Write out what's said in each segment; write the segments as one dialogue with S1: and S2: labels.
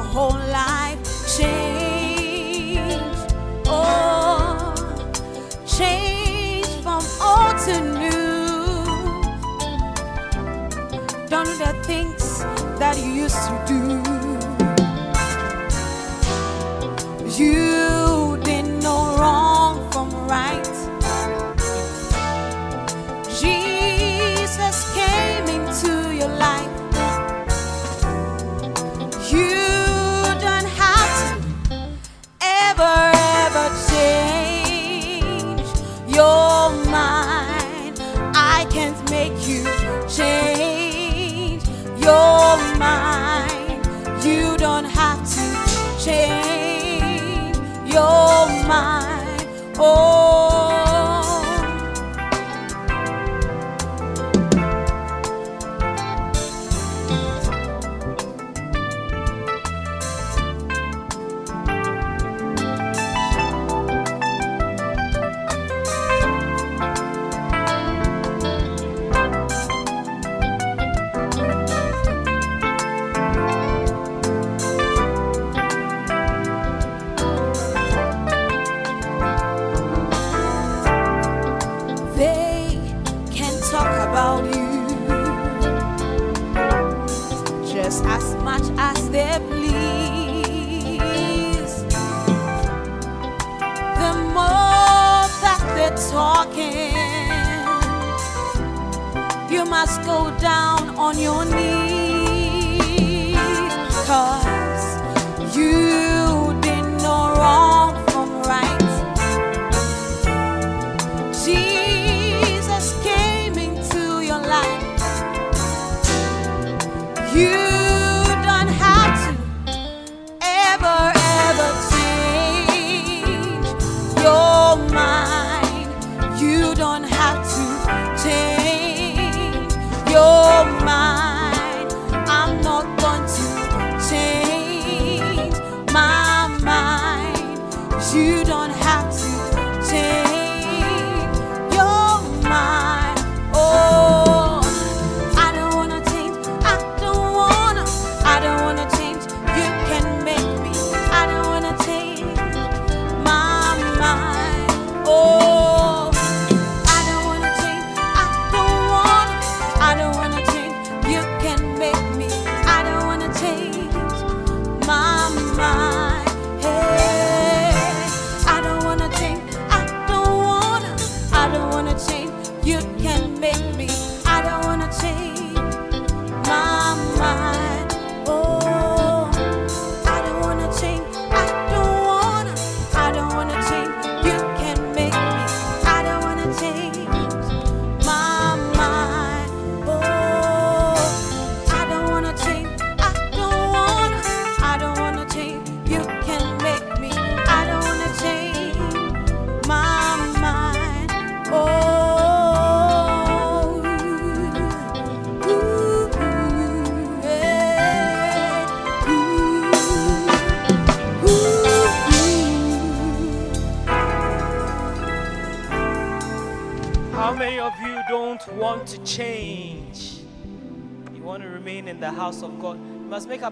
S1: Whole life change. Oh, changed from old to new. Don't do the things that you used to do. You change your mind. Oh.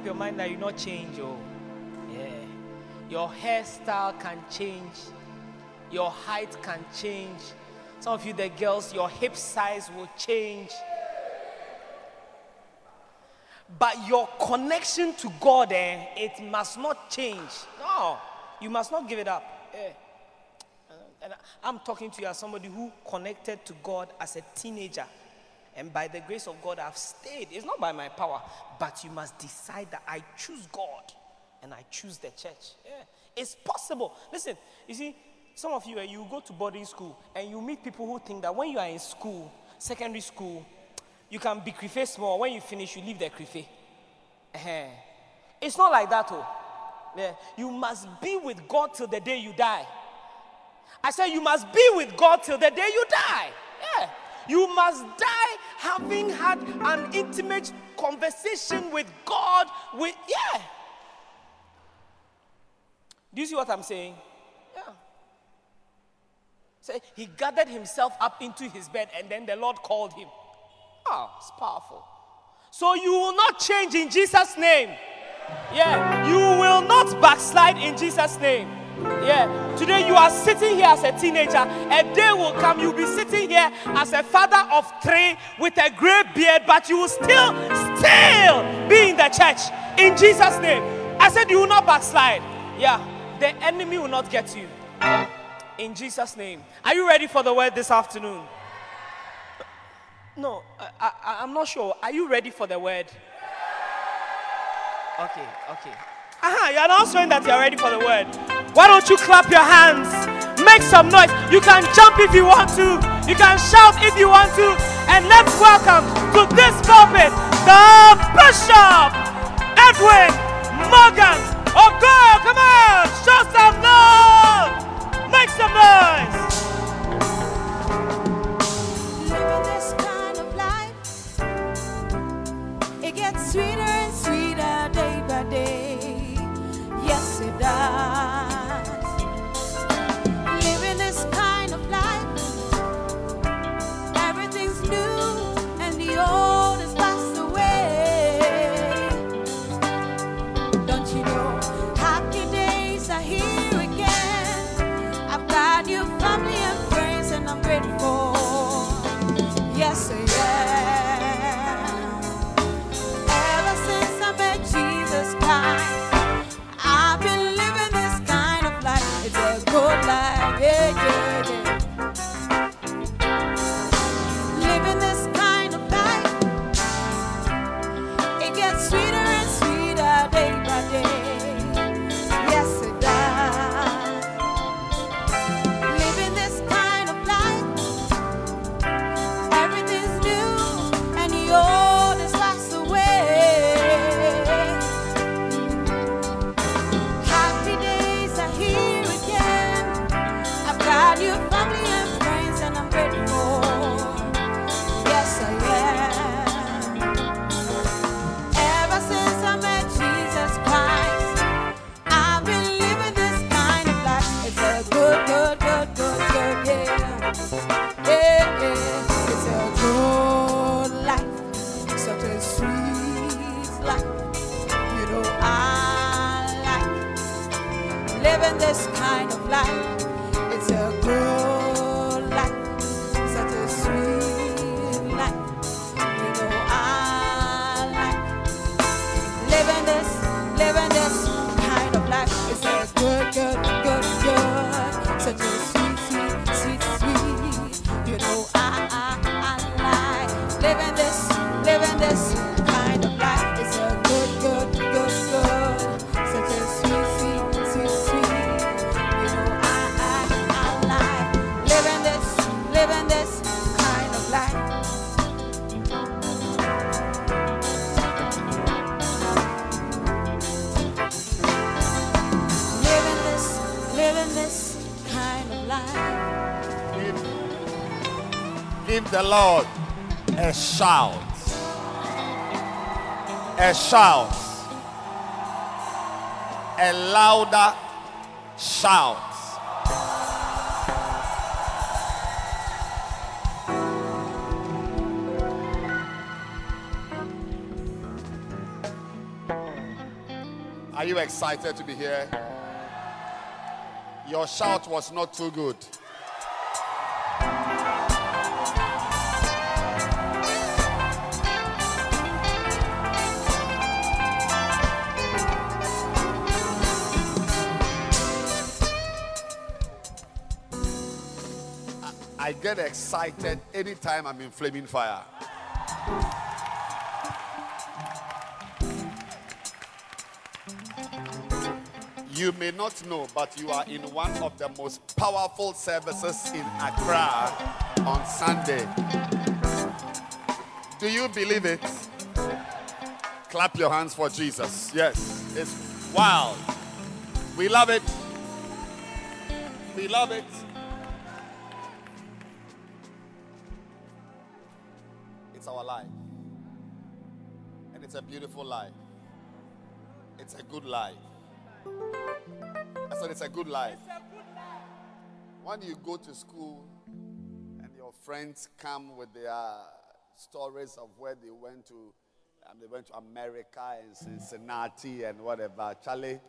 S1: Your mind
S2: that you not change. Oh, yeah. Your hairstyle can change, your height can change. Some of you, the girls, your hip size will change. But your connection to God, eh, it must not change. No, you must not give it up. Eh. And I'm talking to you as somebody who connected to God as a teenager. And by the grace of God, I've stayed. It's not by my power, but you must decide that I choose God and I choose the church. Yeah. It's possible. Listen, you see, some of you, eh, you go to boarding school and you meet people who think that when you are in school, secondary school, you can be crife small. When you finish, you leave the crife. Uh-huh. It's not like that, oh. Yeah. You must be with God till the day you die. I said, You must be with God till the day you die. Yeah. You must die having had an intimate conversation with God. With yeah. Do you see what I'm saying? Yeah. Say he gathered himself up into his bed and then the Lord called him. Oh, it's powerful. So you will not change in Jesus' name. Yeah, you will not backslide in Jesus' name. Yeah. Today you are sitting here as a teenager. A day will come, you'll be sitting here as a father of three with a gray beard, but you will still, still be in the church. In Jesus' name. I said you will not backslide. Yeah. The enemy will not get you. In Jesus' name. Are you ready for the word this afternoon? No, I, I'm not sure. Are you ready for the word? Okay, okay. Aha, you're not showing that you're ready for the word. Why don't you clap your hands? Make some noise. You can jump if you want to. You can shout if you want to. And let's welcome to this pulpit the Bishop Edwin Morgan. Oh God, come on, show some love.
S1: Gets sweeter The
S3: Lord a shout. A shout. A louder shout. Are you excited to be here? Your shout was not too good. I get excited anytime I'm in flaming fire. You may not know, but you are in one of the most powerful services in Accra on Sunday. Do you believe it? Clap your hands for Jesus. Yes, it's wild. We love it. We love it. A beautiful life. It's a good life. I said it's a good life. When you go to school and your friends come with their stories of where they went to, and they went to America and Cincinnati and whatever, Charlie,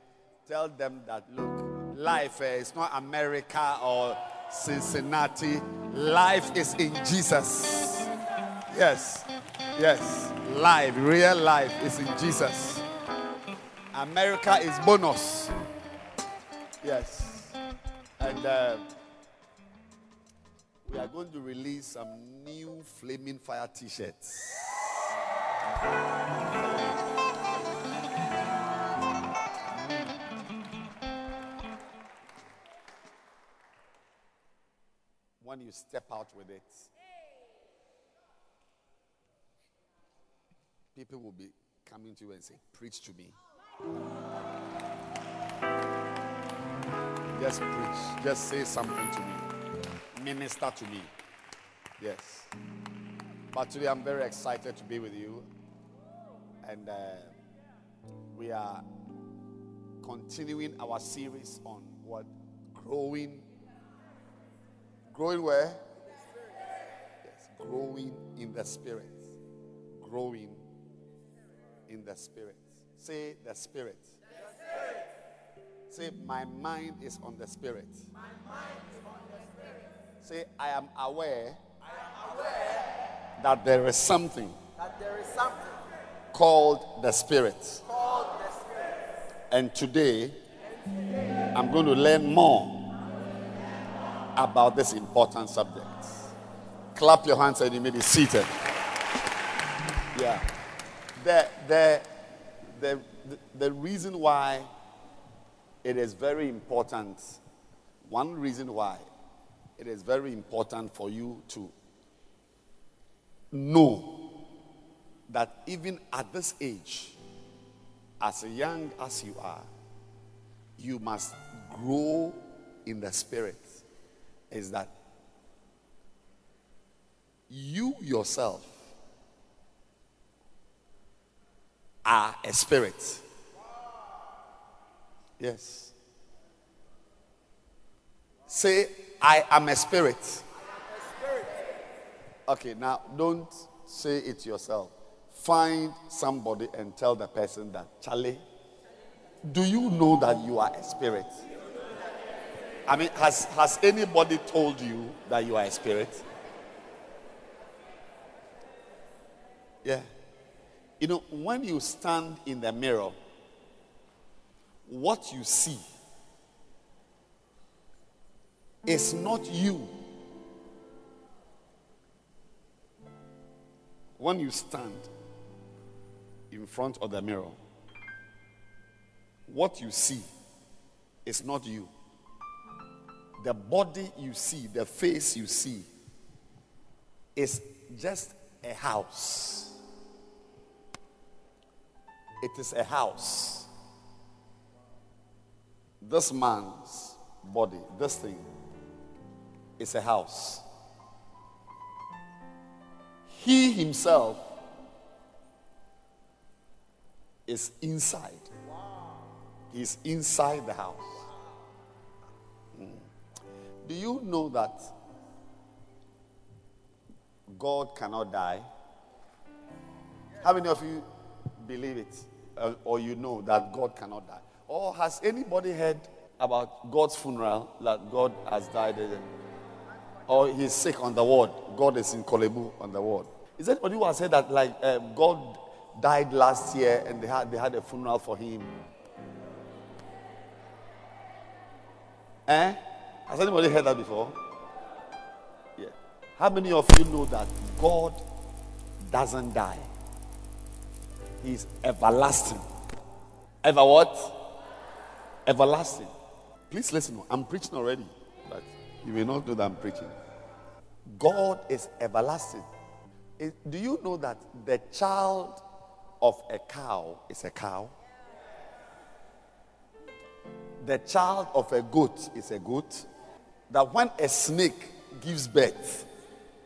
S3: tell them that look, life eh, is not America or Cincinnati. Life is in Jesus. Yes, yes. Life, real life is in Jesus. America is bonus. Yes. And uh, we are going to release some new Flaming Fire t shirts. When you step out with it, people will be coming to you and say, Preach to me. Just preach. Just say something to me. Minister to me. Yes. But today I'm very excited to be with you. And uh, we are continuing our series on what? Growing. Growing where? Yes. Growing in the Spirit. Growing in the Spirit. Say the Spirit. Say, my mind is on the Spirit.
S2: My mind is on the Spirit.
S3: Say, I am aware
S2: I am aware
S3: that there is something
S2: that there is something
S3: called the Spirit.
S2: called the Spirit.
S3: And today, I'm going to learn more about this important subject. Clap your hands and you may be seated. Yeah. The, the, the, the reason why it is very important, one reason why it is very important for you to know that even at this age, as young as you are, you must grow in the spirit. Is that you yourself are a spirit. Yes. Say, I am a spirit. Okay, now don't say it yourself. Find somebody and tell the person that, Charlie, do you know that you are a spirit? I mean, has, has anybody told you that you are a spirit? Yeah. You know, when you stand in the mirror, what you see is not you. When you stand in front of the mirror, what you see is not you. The body you see, the face you see, is just a house. It is a house. This man's body, this thing, is a house. He himself is inside. He's inside the house. Mm. Do you know that God cannot die? How many of you believe it? Uh, or you know that God cannot die? Or has anybody heard about God's funeral that God has died? Or he's sick on the ward. God is in Korle Bu on the ward. Is there anybody who has said that like um, God died last year and they had they had a funeral for him? Eh? Has anybody heard that before? Yeah. How many of you know that God doesn't die? He's everlasting. Ever what? Everlasting. Please listen. I'm preaching already, but you may not know that I'm preaching. God is everlasting. It- do you know that the child of a cow is a cow? The child of a goat is a goat. That when a snake gives birth,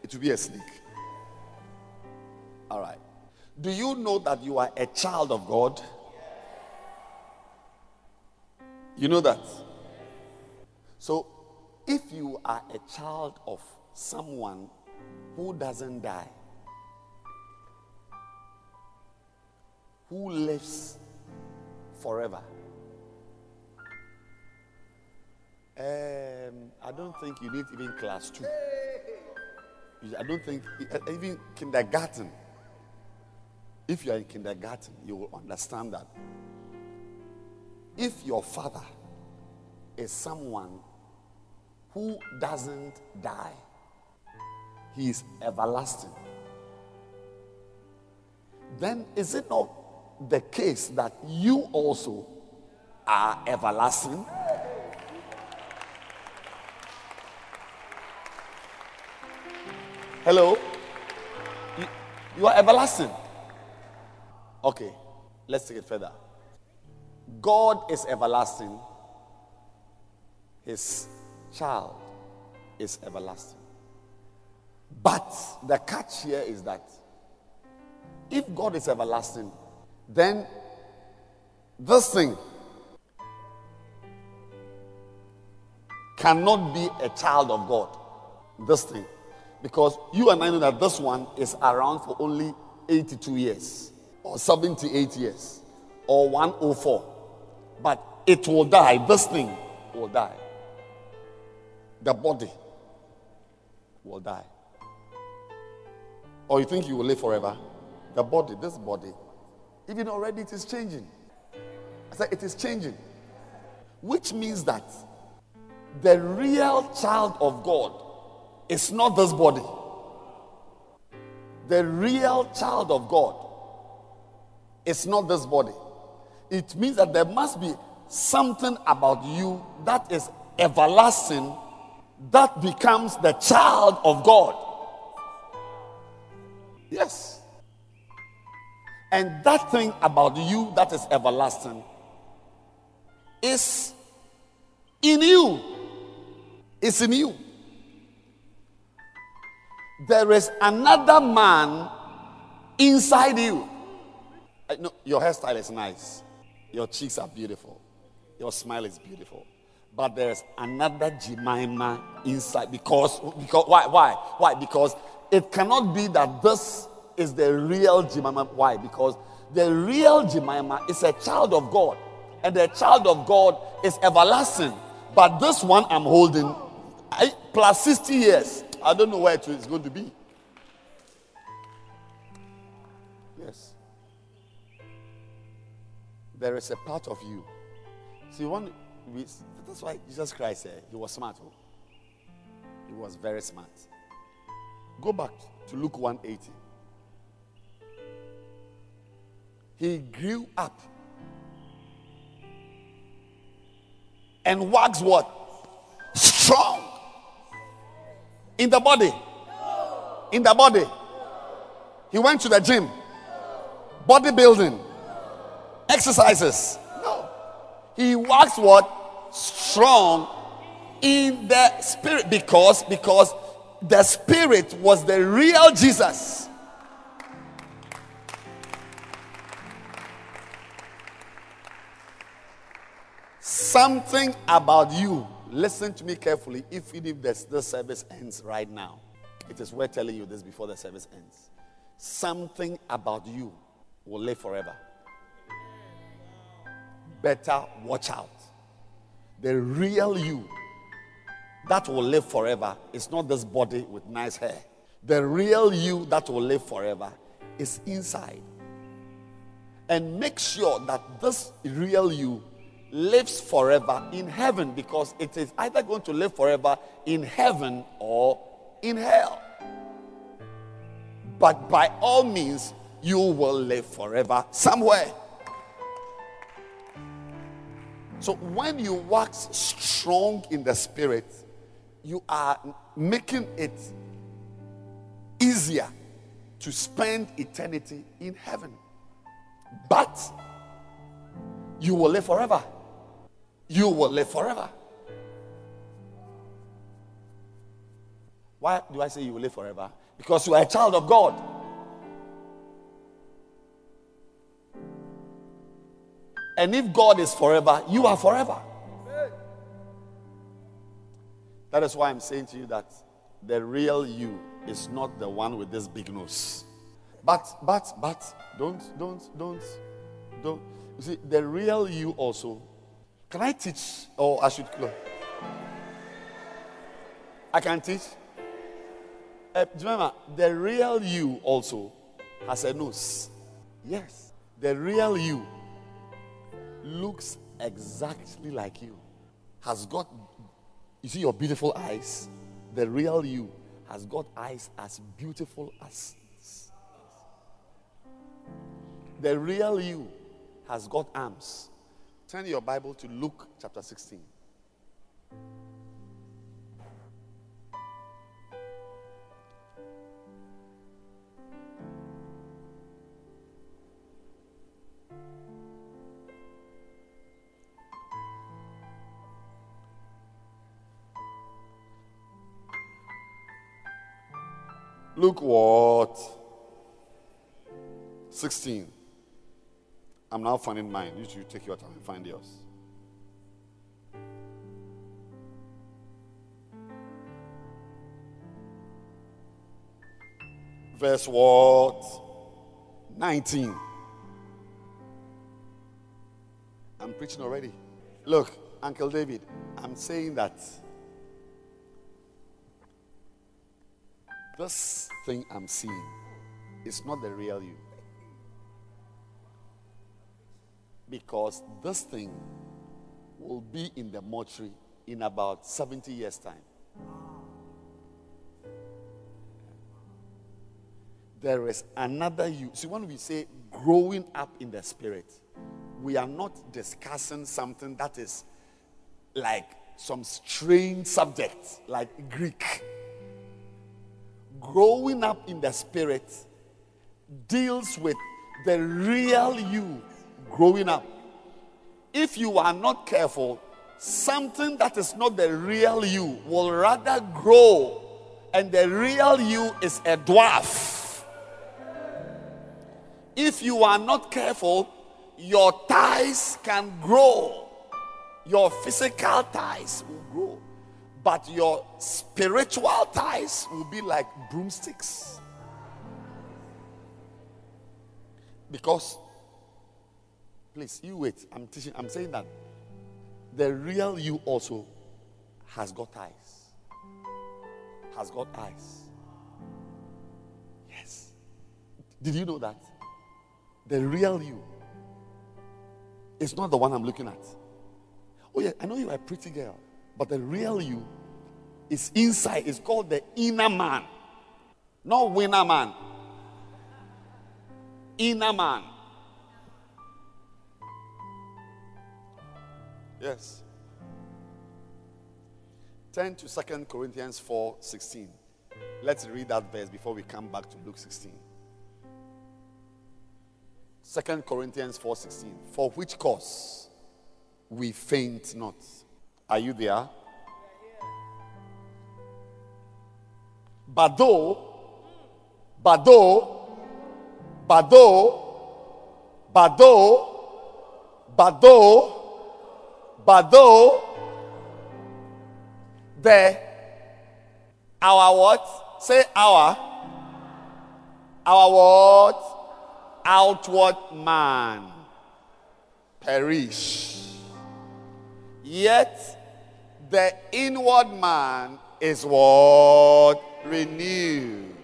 S3: it will be a snake. All right. Do you know that you are a child of God? You know that? So, if you are a child of someone who doesn't die, who lives forever, um, I don't think you need even class two. I don't think even kindergarten. If you are in kindergarten, you will understand that. If your father is someone who doesn't die, he is everlasting. Then is it not the case that you also are everlasting? Hello? You, are everlasting. Okay, let's take it further. God is everlasting. His child is everlasting. But the catch here is that if God is everlasting, then this thing cannot be a child of God. This thing. Because you and I know that this one is around for only 82 years, or 78 years, or 104. But it will die. This thing will die. The body will die. Or you think you will live forever? The body, this body, even already it is changing. I said it is changing. Which means that the real child of God is not this body. The real child of God is not this body. It means that there must be something about you that is everlasting that becomes the child of God. Yes. And that thing about you that is everlasting is in you. It's in you. There is another man inside you. Know your hairstyle is nice. Your cheeks are beautiful. Your smile is beautiful. But there's another Jemima inside because, because why? Why? Why? Because it cannot be that this is the real Jemima. Why? Because the real Jemima is a child of God. And the child of God is everlasting. But this one I'm holding, I, plus 60 years, I don't know where it is going to be. There is a part of you. See, one, we, that's why Jesus Christ said he was smart. oh. He was very smart. Go back to Luke 180. He grew up and waxed what? Strong. In the body. In the body. He went to the gym. Bodybuilding. Exercises. No. He waxed what? Strong in the spirit. Because, because the spirit was the real Jesus. Something about you. Listen to me carefully. If if this, this service ends right now, it is worth telling you this before the service ends. Something about you will live forever. Better watch out. The real you that will live forever is not this body with nice hair. The real you that will live forever is inside. And make sure that this real you lives forever in heaven because it is either going to live forever in heaven or in hell. But by all means, you will live forever somewhere. So when you wax strong in the spirit, you are making it easier to spend eternity in heaven. But you will live forever. You will live forever. Why do I say you will live forever? Because you are a child of God. And if God is forever, you are forever. That is why I'm saying to you that the real you is not the one with this big nose. But, but, but, don't, don't, don't, don't. You see, the real you also. Can I teach or I should close? I can teach. Uh, remember? The real you also has a nose. Yes. The real you looks exactly like you. Has got, you see your beautiful eyes? The real you has got eyes as beautiful as the real you has got arms. Turn your Bible to Luke chapter 16. Luke what? 16. I'm now finding mine. You should take your time and find yours. Verse what? 19. I'm preaching already. Look, Uncle David, I'm saying that this thing I'm seeing is not the real you. Because this thing will be in the mortuary in about 70 years' time. There is another you. See, when we say growing up in the spirit, we are not discussing something that is like some strange subject, like Greek. Growing up in the spirit deals with the real you growing up. If you are not careful, something that is not the real you will rather grow, and the real you is a dwarf. If you are not careful, your ties can grow, your physical ties will grow, but your spiritual ties will be like broomsticks. Because Please, you wait. I'm teaching. I'm saying that the real you also has got eyes. Has got eyes. Yes. Did you know that? The real you is not the one I'm looking at. Oh, yeah, I know you are a pretty girl, but the real you is inside. It's called the inner man, not winner man. Inner man. Yes. Turn to Second Corinthians 4 16. Let's read that verse before we come back to Luke 16. Second Corinthians 4 16. For which cause we faint not. Are you there? But though, but though, but though, but though, but though, but though the our what? Say our our what? Outward man perish. Yet the inward man is what? Renewed.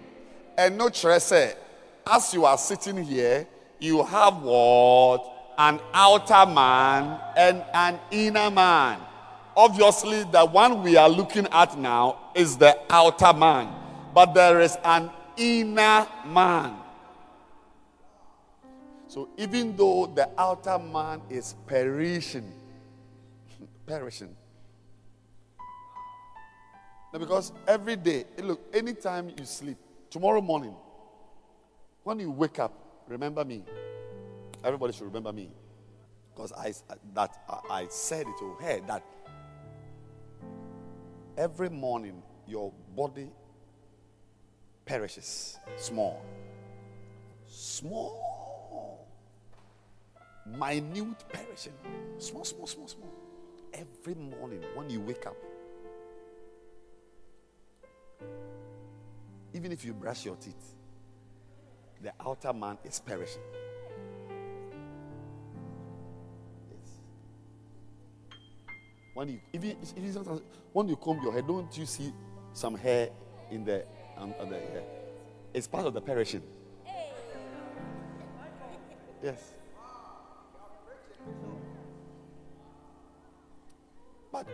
S3: And no stress. As you are sitting here, you have what? An outer man and an inner man. Obviously, the one we are looking at now is the outer man, but there is an inner man. So even though the outer man is perishing, perishing. Now, because every day, look, anytime you sleep, tomorrow morning, when you wake up, remember me. Everybody should remember me. Because I, that, I said it to her that every morning your body perishes small. Small. Minute perishing. Small, small, small, small. Every morning when you wake up, even if you brush your teeth, the outer man is perishing. Yes. When you, you, when you comb your hair, don't you see some hair in the, um, the hair? It's part of the perishing. Yes.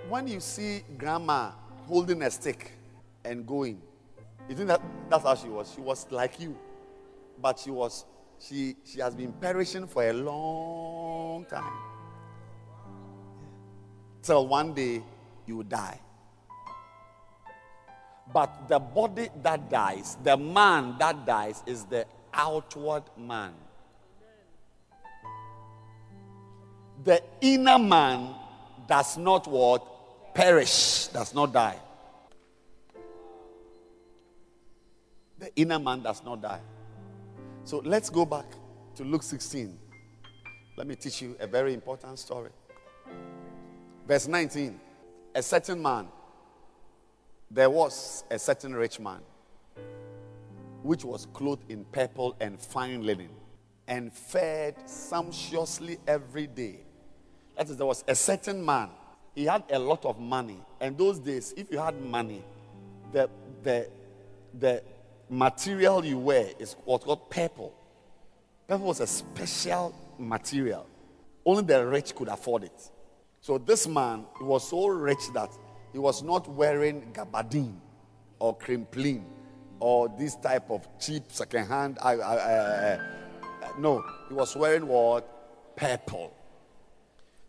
S3: When you see grandma holding a stick and going, you think that that's how she was? She was like you, but she was she she has been perishing for a long time. Till one day you die. But the body that dies, the man that dies, is the outward man. The inner man does not what? Perish, does not die. The inner man does not die. So let's go back to Luke 16. Let me teach you a very important story. Verse 19. A certain man, there was a certain rich man, which was clothed in purple and fine linen, and fed sumptuously every day. That is, there was a certain man. He had a lot of money. And those days, if you had money, the, the, the material you wear is what's called purple. Purple was a special material. Only the rich could afford it. So this man was so rich that he was not wearing gabardine or crimplene or this type of cheap second-hand. I, I, I, uh, no, he was wearing what? Purple.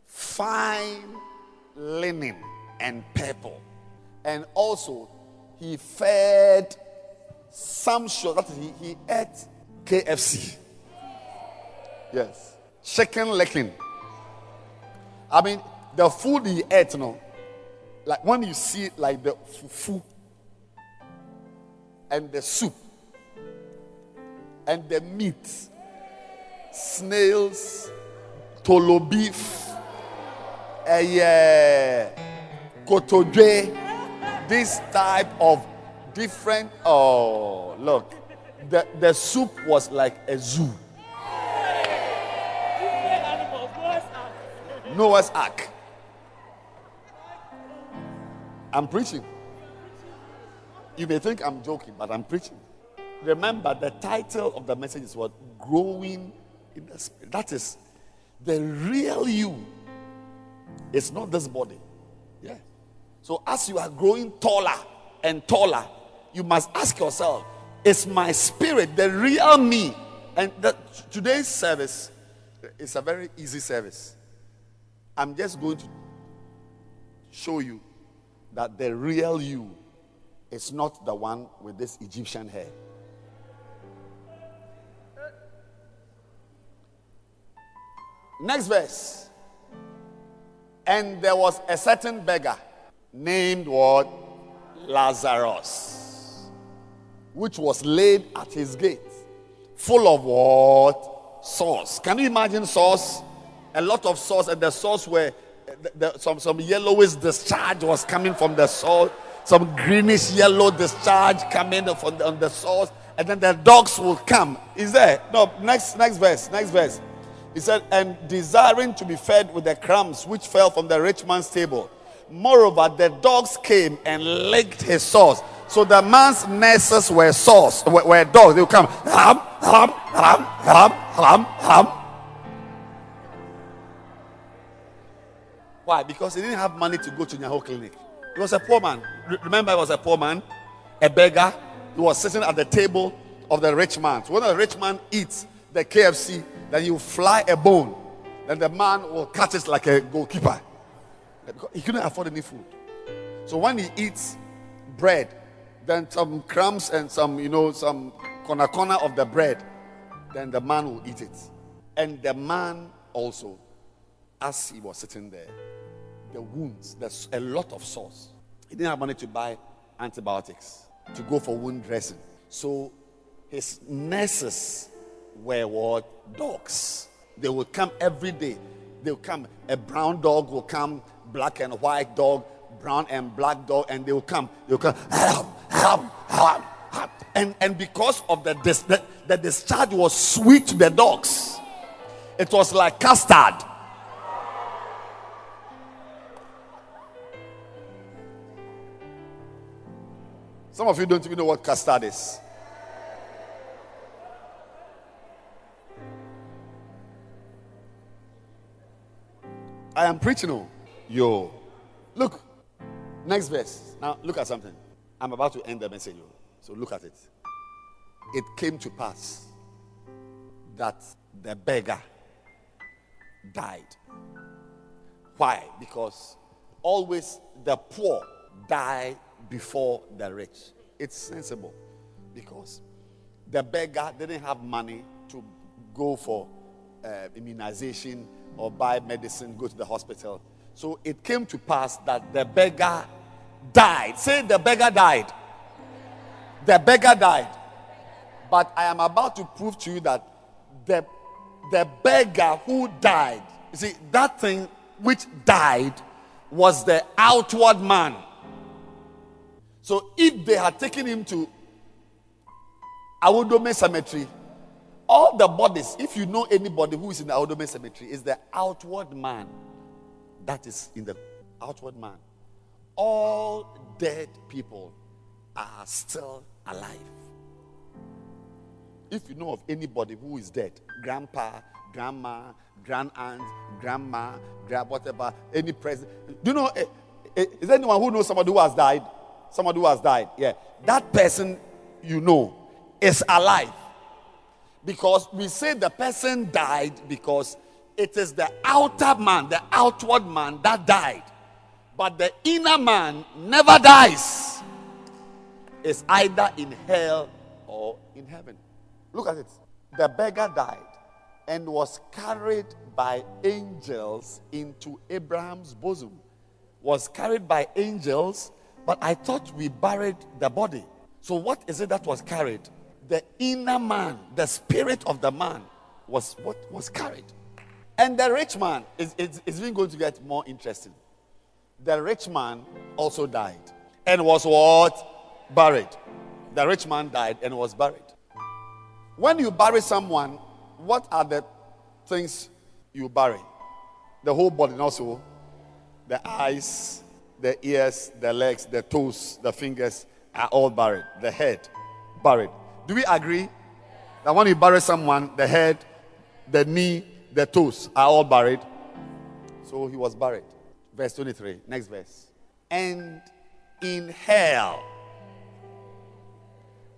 S3: Fine linen and purple. And also, he fed some sure that he, he ate KFC. Yes. Chicken licking. I mean, the food he ate, you know, like when you see like the fufu and the soup and the meat, snails, tolo beef, yeah, kotodwe, this type of different. Oh, look. The, the soup was like a zoo. Noah's Ark. I'm preaching. You may think I'm joking, but I'm preaching. Remember, the title of the message is what? Growing in the Spirit. That is the real you. It's not this body. Yeah. So as you are growing taller and taller, you must ask yourself is my spirit the real me? And that today's service is a very easy service. I'm just going to show you that the real you is not the one with this Egyptian hair. Next verse. And there was a certain beggar named what? Lazarus, which was laid at his gate, full of what? Sauce. Can you imagine sauce? A lot of sauce, and the sauce where the, the, some, some yellowish discharge was coming from the sauce, some greenish yellow discharge coming from the, on the sauce, and then the dogs will come. Is there? No, next next verse, next verse. He said, and desiring to be fed with the crumbs which fell from the rich man's table. Moreover, the dogs came and licked his sores. So the man's nurses were sores, were, were dogs. They would come, hum, hum, hum, hum, hum, hum. Why? Because he didn't have money to go to Nyaho clinic. He was a poor man. Remember, he was a poor man, a beggar. He was sitting at the table of the rich man. So when the rich man eats the KFC, then you fly a bone. Then the man will catch it like a goalkeeper. He couldn't afford any food. So when he eats bread, then some crumbs and some, you know, some corner corner of the bread, then the man will eat it. And the man also, as he was sitting there, the wounds, there's a lot of sores. He didn't have money to buy antibiotics, to go for wound dressing. So his nurses were what? Dogs. They would come every day. They would come. A brown dog will come, black and white dog, brown and black dog, and they will come. They will come. Hum, hum, hum, hum. And, and because of the, dis- the, the discharge was sweet to the dogs, it was like custard. Some of you don't even know what custard is. I am preaching. Oh, yo, look, next verse. Now look at something. I'm about to end the message. oh. So look at it. It came to pass that the beggar died. Why? Because always the poor die before the rich. It's sensible because the beggar didn't have money to go for uh, immunization or buy medicine, go to the hospital. So it came to pass that the beggar died. Say the beggar died. The beggar died. But I am about to prove to you that the, the beggar who died, you see, that thing which died was the outward man. So if they had taken him to Awudome Cemetery, all the bodies, if you know anybody who is in the Awudome Cemetery, is the outward man. That is in the outward man. All dead people are still alive. If you know of anybody who is dead, grandpa, grandma, grand aunt, grandma, grand whatever, any president, do you know? eh, eh, Is there anyone who knows somebody who has died? Somebody who has died, yeah. That person you know is alive. Because we say the person died because it is the outer man, the outward man that died. But the inner man never dies. It's either in hell or in heaven. Look at it. The beggar died and was carried by angels into Abraham's bosom. Was carried by angels, but I thought we buried the body. So, what is it that was carried? The inner man, the spirit of the man, was what was carried. And the rich man is, is, is even going to get more interesting. The rich man also died and was what? Buried. The rich man died and was buried. When you bury someone, what are the things you bury? The whole body, also the eyes, the ears, the legs, the toes, the fingers are all buried. The head, buried. Do we agree that when you bury someone, the head, the knee, the toes are all buried? So he was buried. Verse 23. Next verse. And in hell.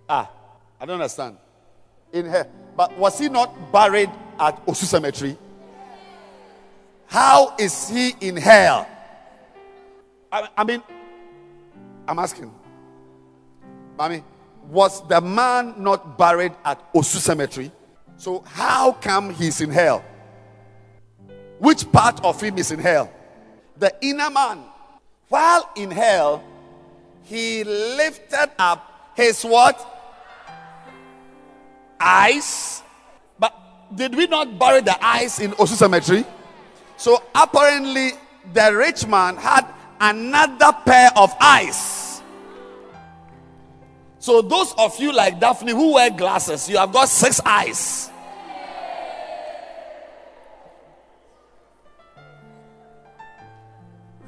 S3: Ah, I don't understand. In hell. But was he not buried at Osu Cemetery? How is he in hell? I, I mean, I'm asking. Mommy, was the man not buried at Osu Cemetery? So how come he's in hell? Which part of him is in hell? The inner man. While in hell, he lifted up his what? Eyes. But did we not bury the eyes in Osu Cemetery? So apparently, the rich man had another pair of eyes. So, those of you like Daphne who wear glasses, you have got six eyes.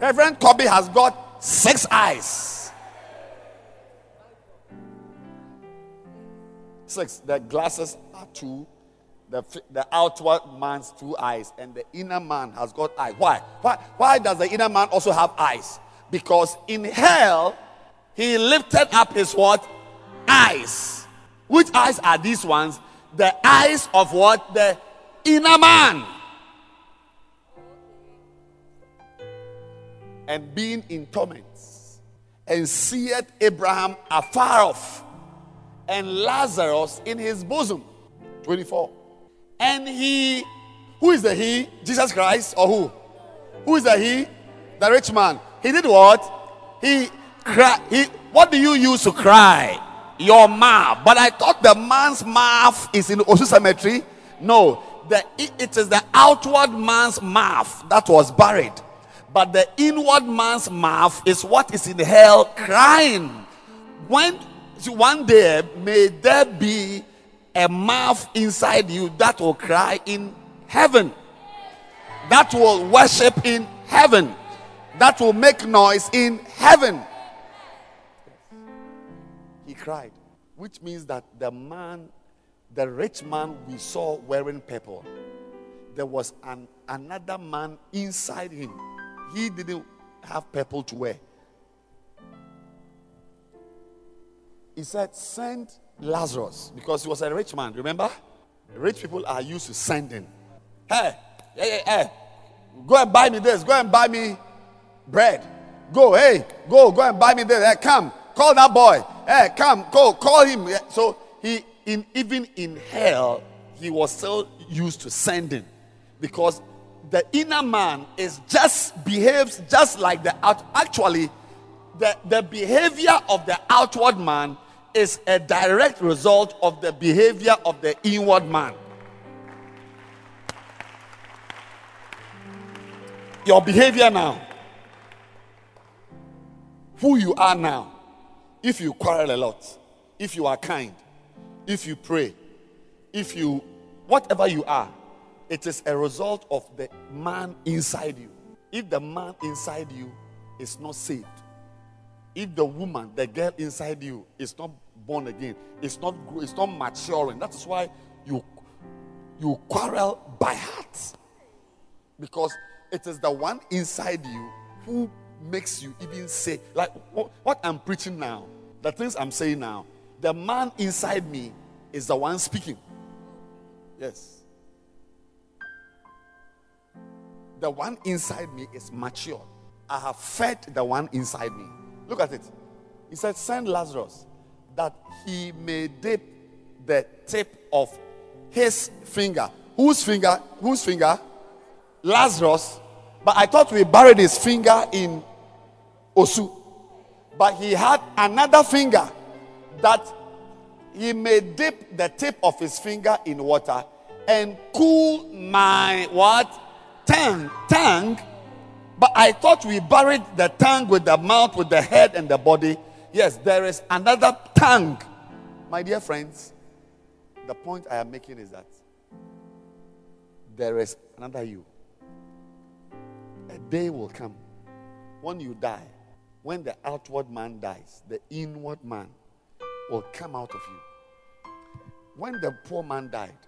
S3: Reverend Kobe has got six eyes. Six. The glasses are two. The, the outward man's two eyes, and the inner man has got eyes. Why? Why, why does the inner man also have eyes? Because in hell, he lifted up his what? Eyes. Which eyes are these ones? The eyes of what? The inner man. And being in torments, and seeth Abraham afar off, and Lazarus in his bosom. 24. And he, who is the he? Jesus Christ or who? Who is the he? The rich man. He did what? He cry. He. What do you use to cry? Your mouth. But I thought the man's mouth is in Osu cemetery. No, the it is the outward man's mouth that was buried, but the inward man's mouth is what is in hell crying. When one day may there be a mouth inside you that will cry in heaven, that will worship in heaven, that will make noise in heaven. He cried, which means that the man, the rich man we saw wearing purple, there was an, another man inside him. He didn't have purple to wear. He said, Send Lazarus because he was a rich man. Remember? Rich people are used to sending. Hey, hey, hey, hey, go and buy me this. Go and buy me bread. Go, hey, go, go and buy me this. Hey, come, call that boy. Hey, come, go, call him. So he, in even in hell, he was still used to sending because the inner man is just behaves just like the out. Actually, the, the behavior of the outward man is a direct result of the behavior of the inward man. Your behavior now, who you are now, if you quarrel a lot, if you are kind, if you pray, if you, whatever you are, it is a result of the man inside you. If the man inside you is not saved, if the woman, the girl inside you is not born again, it's not it's not maturing. That is why you you quarrel by heart. Because it is the one inside you who makes you even say, like what, I'm preaching now, the things I'm saying now, the man inside me is the one speaking. Yes. The one inside me is mature. I have fed the one inside me. Look at it. He said, Send Lazarus that he may dip the tip of his finger. Whose finger? Whose finger? Lazarus. But I thought we buried his finger in Osu. But he had another finger that he may dip the tip of his finger in water and cool my what? Tongue. Tongue. But I thought we buried the tongue with the mouth, with the head and the body. Yes, there is another tongue. My dear friends, the point I am making is that there is another you. A day will come when you die, when the outward man dies, the inward man will come out of you. When the poor man died,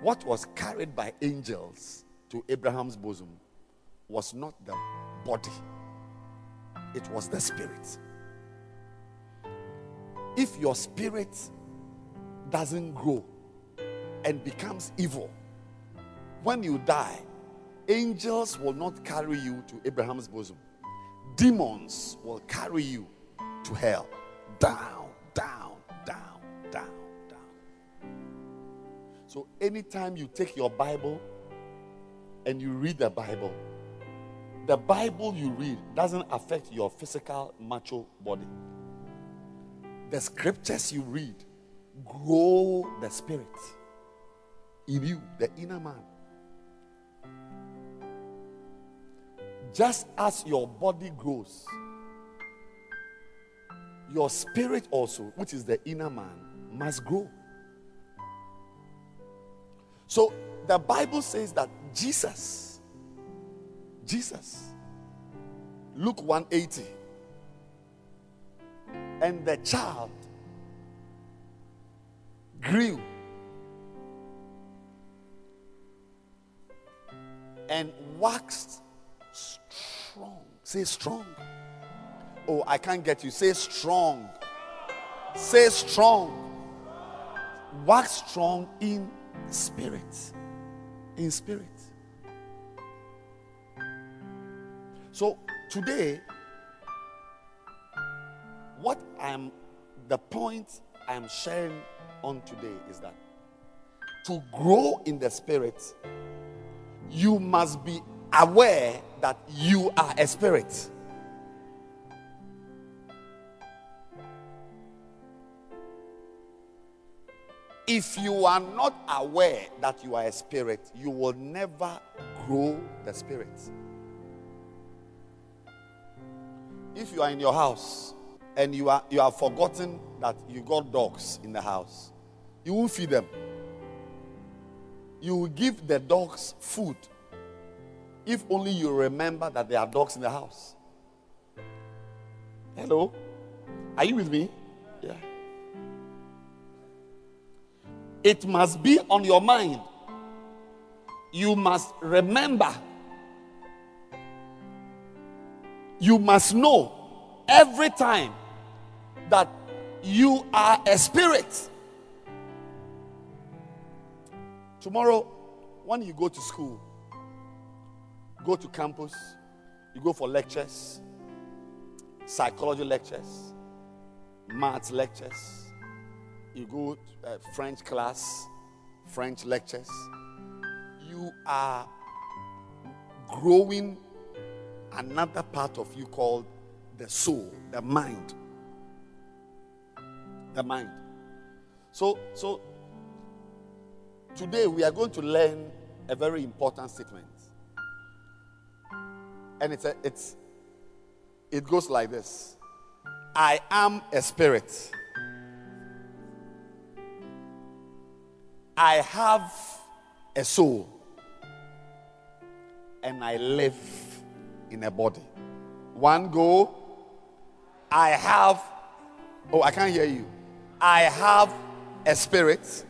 S3: what was carried by angels to Abraham's bosom was not the body, it was the spirit. If your spirit doesn't grow and becomes evil, when you die, angels will not carry you to Abraham's bosom. Demons will carry you to hell. Down, down, down, down, down. So anytime you take your Bible and you read the Bible, the Bible you read doesn't affect your physical macho body. The scriptures you read grow the spirit in you, the inner man. Just as your body grows, your spirit also, which is the inner man, must grow. So the Bible says that Jesus, Jesus Luke 180. And the child grew and waxed strong. Say strong. Oh, I can't get you. Say strong. Say strong. Wax strong in spirit. In spirit. So today, what I'm the point I'm sharing on today is that to grow in the spirit, you must be aware that you are a spirit. If you are not aware that you are a spirit, you will never grow the spirit. If you are in your house and you are you have forgotten that you got dogs in the house, you won't feed them. You will give the dogs food if only you remember that there are dogs in the house. Hello? Are you with me? Yeah. It must be on your mind. You must remember. You must know every time that you are a spirit. Tomorrow, when you go to school, go to campus, you go for lectures, psychology lectures, maths lectures, you go to uh, French class, French lectures. You are growing another part of you called the soul, the mind. The mind. So, so today we are going to learn a very important statement. And it's a, it's it goes like this. I am a spirit. I have a soul. And I live in a body. One go. I have Oh, I can't hear you. I have a spirit.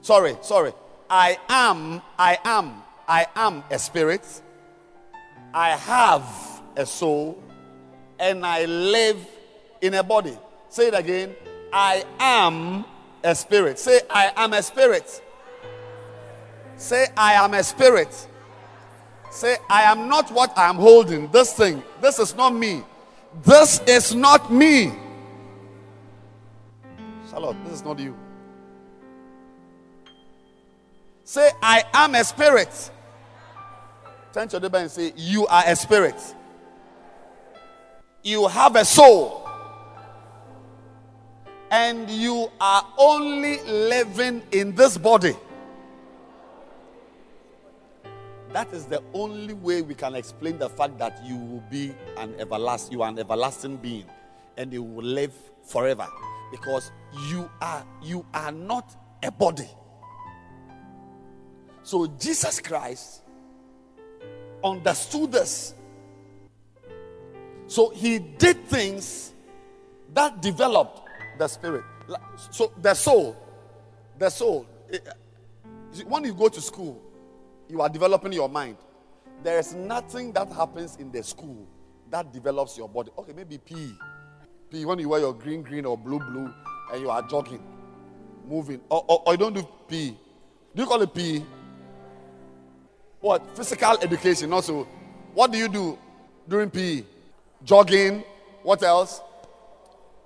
S3: Sorry, sorry. I am, I am, I am a spirit. I have a soul and I live in a body. Say it again. I am a spirit. Say, I am a spirit. Say, I am a spirit. Say, I am not what I am holding. This thing, this is not me. This is not me. Charlotte, this is not you. Say, I am a spirit. Turn to your neighbor and say, You are a spirit. You have a soul. And you are only living in this body. That is the only way we can explain the fact that you will be an everlasting, you are an everlasting being, and you will live forever. Because you are you are not a body. So Jesus Christ understood this. So he did things that developed the spirit. So the soul, the soul. eh, When you go to school, you are developing your mind. There is nothing that happens in the school that develops your body. Okay, maybe PE. PE, when you wear your green, green or blue, blue, and you are jogging, moving. Or, or, or you don't do PE. Do you call it PE? What? Physical education also. What do you do during PE? Jogging. What else?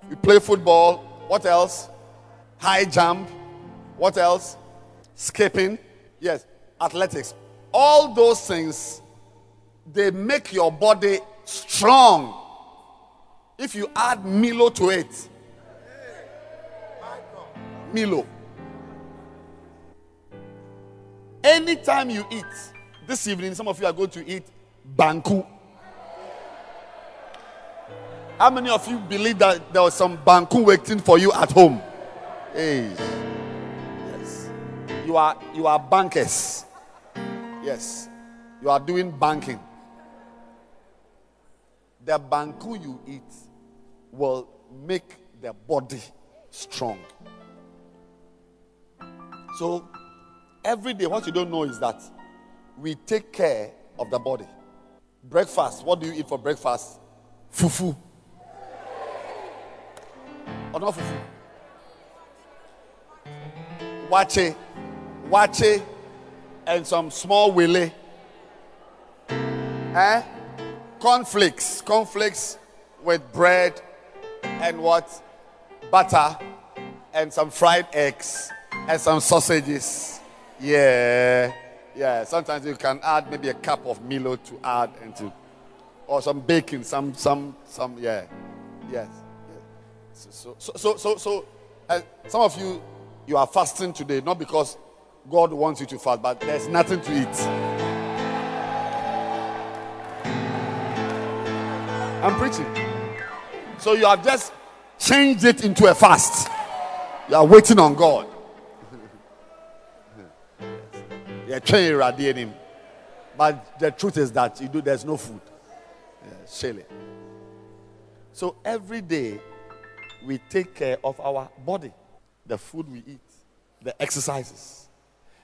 S3: You play football. What else? High jump. What else? Skipping. Yes. Athletics. All those things, they make your body strong. If you add Milo to it, Milo. Anytime you eat, this evening, some of you are going to eat banku. How many of you believe that there was some banku waiting for you at home? Hey. Yes. You are you are bankers. Yes. You are doing banking. the banku you eat will make the body strong. So, every day, what you don't know is that we take care of the body. Breakfast, what do you eat for breakfast? Fufu. Or not fufu? Waakye, waakye, and some small willy. Eh? Cornflakes, cornflakes with bread and what? Butter and some fried eggs and some sausages. Yeah. Yeah. Sometimes you can add maybe a cup of Milo to add into or some bacon, some some some yeah. Yes. So so so so, so uh, some of you you are fasting today not because God wants you to fast, but there's nothing to eat. I'm preaching. So you have just changed it into a fast. You are waiting on God. Trying to. But the truth is that you do there's no food. Yeah, So every day we take care of our body, the food we eat, the exercises.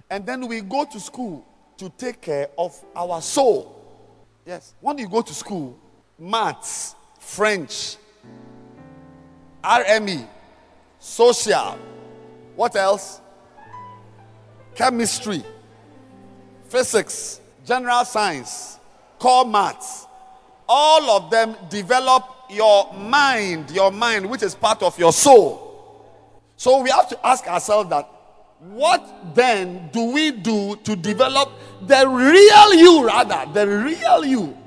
S3: And then we go to school to take care of our soul. Yes. When you go to school, maths, French, RME, social, what else? Chemistry, physics, general science, core maths. All of them develop your mind, your mind, which is part of your soul. So we have to ask ourselves that what then do we do to develop the real you, rather, the real you?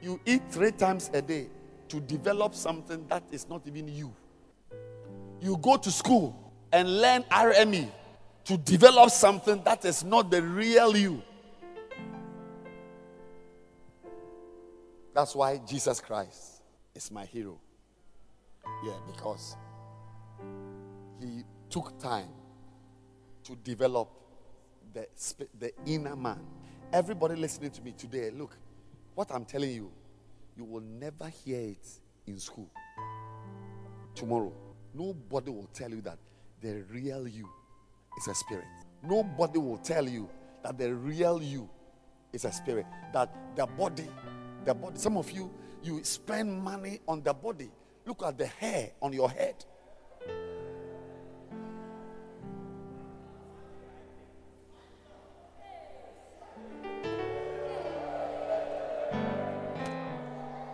S3: You eat three times a day to develop something that is not even you. You go to school and learn RME to develop something that is not the real you. That's why Jesus Christ is my hero. Yeah, because he took time to develop the, the inner man. Everybody listening to me today, look, what I'm telling you, you will never hear it in school. Tomorrow, nobody will tell you that the real you is a spirit. Nobody will tell you that the real you is a spirit. That the body, the body, some of you, you spend money on the body. Look at the hair on your head.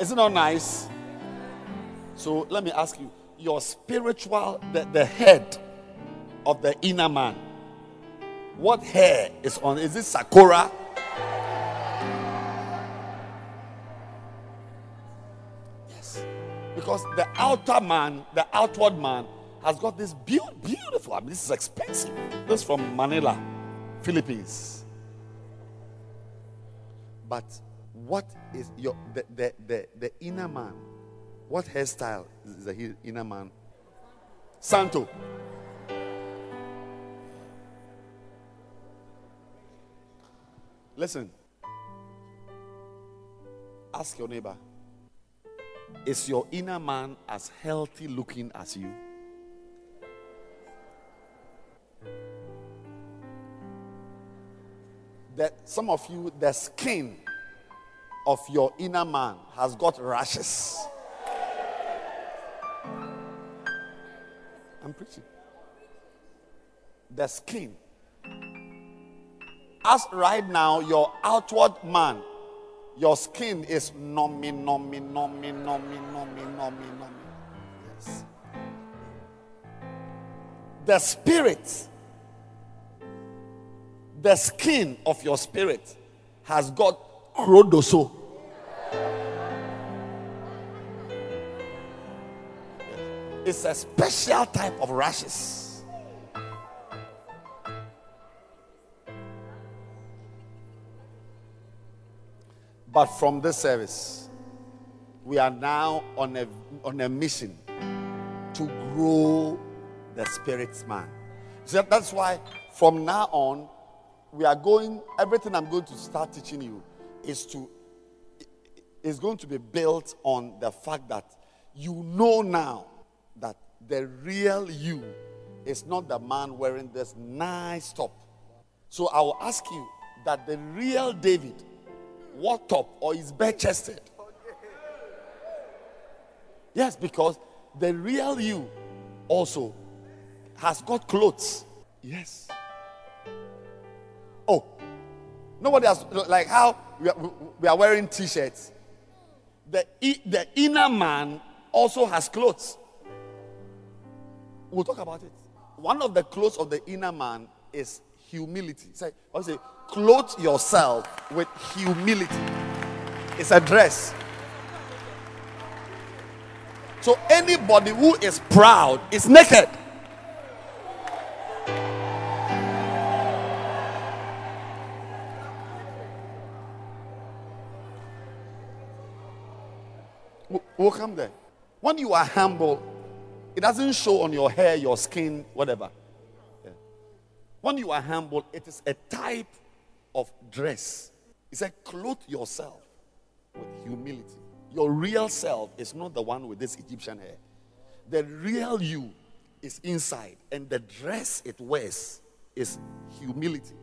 S3: Is it not nice? So let me ask you your spiritual, the, the head of the inner man, what hair is on? Is it Sakora? Yes. Because the outer man, the outward man, has got this be- beautiful. I mean, this is expensive. This is from Manila, Philippines. But what is your the, the, the, the inner man? What hairstyle is the inner man? Santo. Listen. Ask your neighbor. Is your inner man as healthy looking as you? That some of you, the skin of your inner man has got rashes. I'm preaching. The skin. As right now, your outward man, your skin is nummy, nummy, nummy, nummy, nummy, nummy, nummy. Yes. The spirit, the skin of your spirit has got chrodoso. It's a special type of rashes. But from this service, we are now on a, on a mission to grow the spirit's man. So that's why from now on, we are going, everything I'm going to start teaching you is to is going to be built on the fact that you know now that the real you is not the man wearing this nice top. So I will ask you that the real David, what top or is bare chested? Yes, because the real you also has got clothes. Yes. Oh, nobody has, like how we are, we are wearing t shirts. The, the inner man also has clothes. We'll talk about it. One of the clothes of the inner man is humility. Say, I say, clothe yourself with humility. It's a dress. So anybody who is proud is naked. We'll- come there. When you are humble, it doesn't show on your hair, your skin, whatever. When you are humble, it is a type of dress. He said, clothe yourself with humility. Your real self is not the one with this Egyptian hair. The real you is inside, and the dress it wears is humility.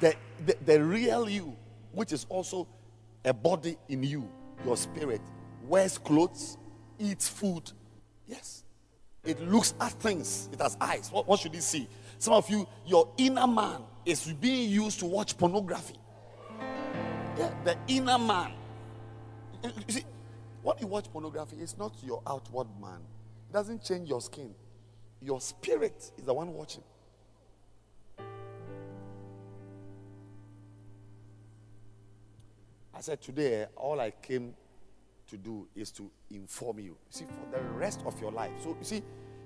S3: the, the, the real you, which is also a body in you, your spirit, wears clothes, eats food. Yes. It looks at things, it has eyes. What, what should it see? Some of you, your inner man is being used to watch pornography. Yeah, the inner man. You see, when you watch pornography, it's not your outward man. It doesn't change your skin. Your spirit is the one watching. I said, today, all I came to do is to inform you. You see, for the rest of your life. So, you see,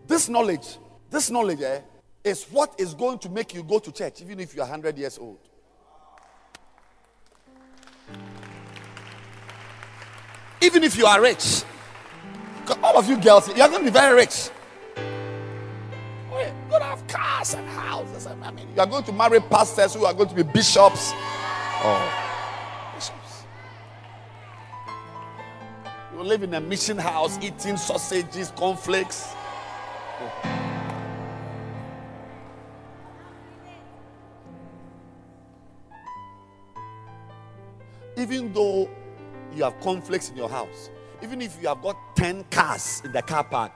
S3: this knowledge, this knowledge eh, is what is going to make you go to church, even if you're 100 years old. Even if you are rich. All of you girls, you're going to be very rich. Oh, You're going to have cars and houses. I mean, you are going to marry pastors who are going to be bishops. Bishops. You live in a mission house eating sausages, cornflakes. Even though you have conflicts in your house, even if you have got 10 cars in the car park,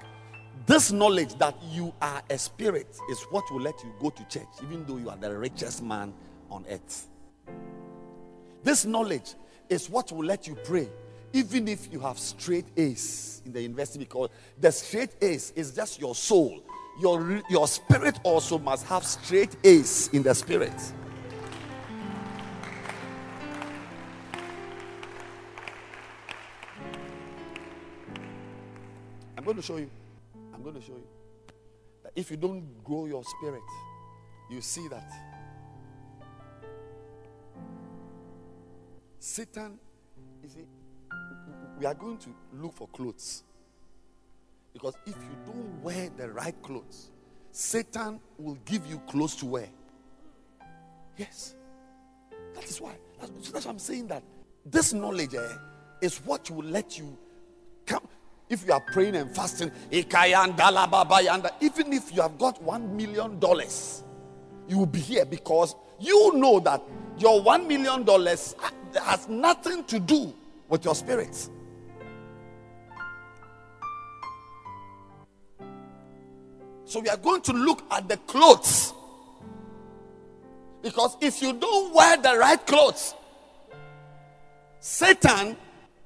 S3: this knowledge that you are a spirit is what will let you go to church, even though you are the richest man on earth. This knowledge is what will let you pray, even if you have straight A's in the university, because the straight A's is just your soul. Your, your spirit also must have straight A's in the spirit. I'm going to show you. I'm going to show you that if you don't grow your spirit, you see that Satan, you see, we are going to look for clothes. Because if you don't wear the right clothes, Satan will give you clothes to wear. Yes. That is why. That's, that's why I'm saying that this knowledge eh, is what will let you come. If you are praying and fasting, even if you have got one million dollars, you will be here because you know that your one million dollars has nothing to do with your spirit. So we are going to look at the clothes. Because if you don't wear the right clothes, Satan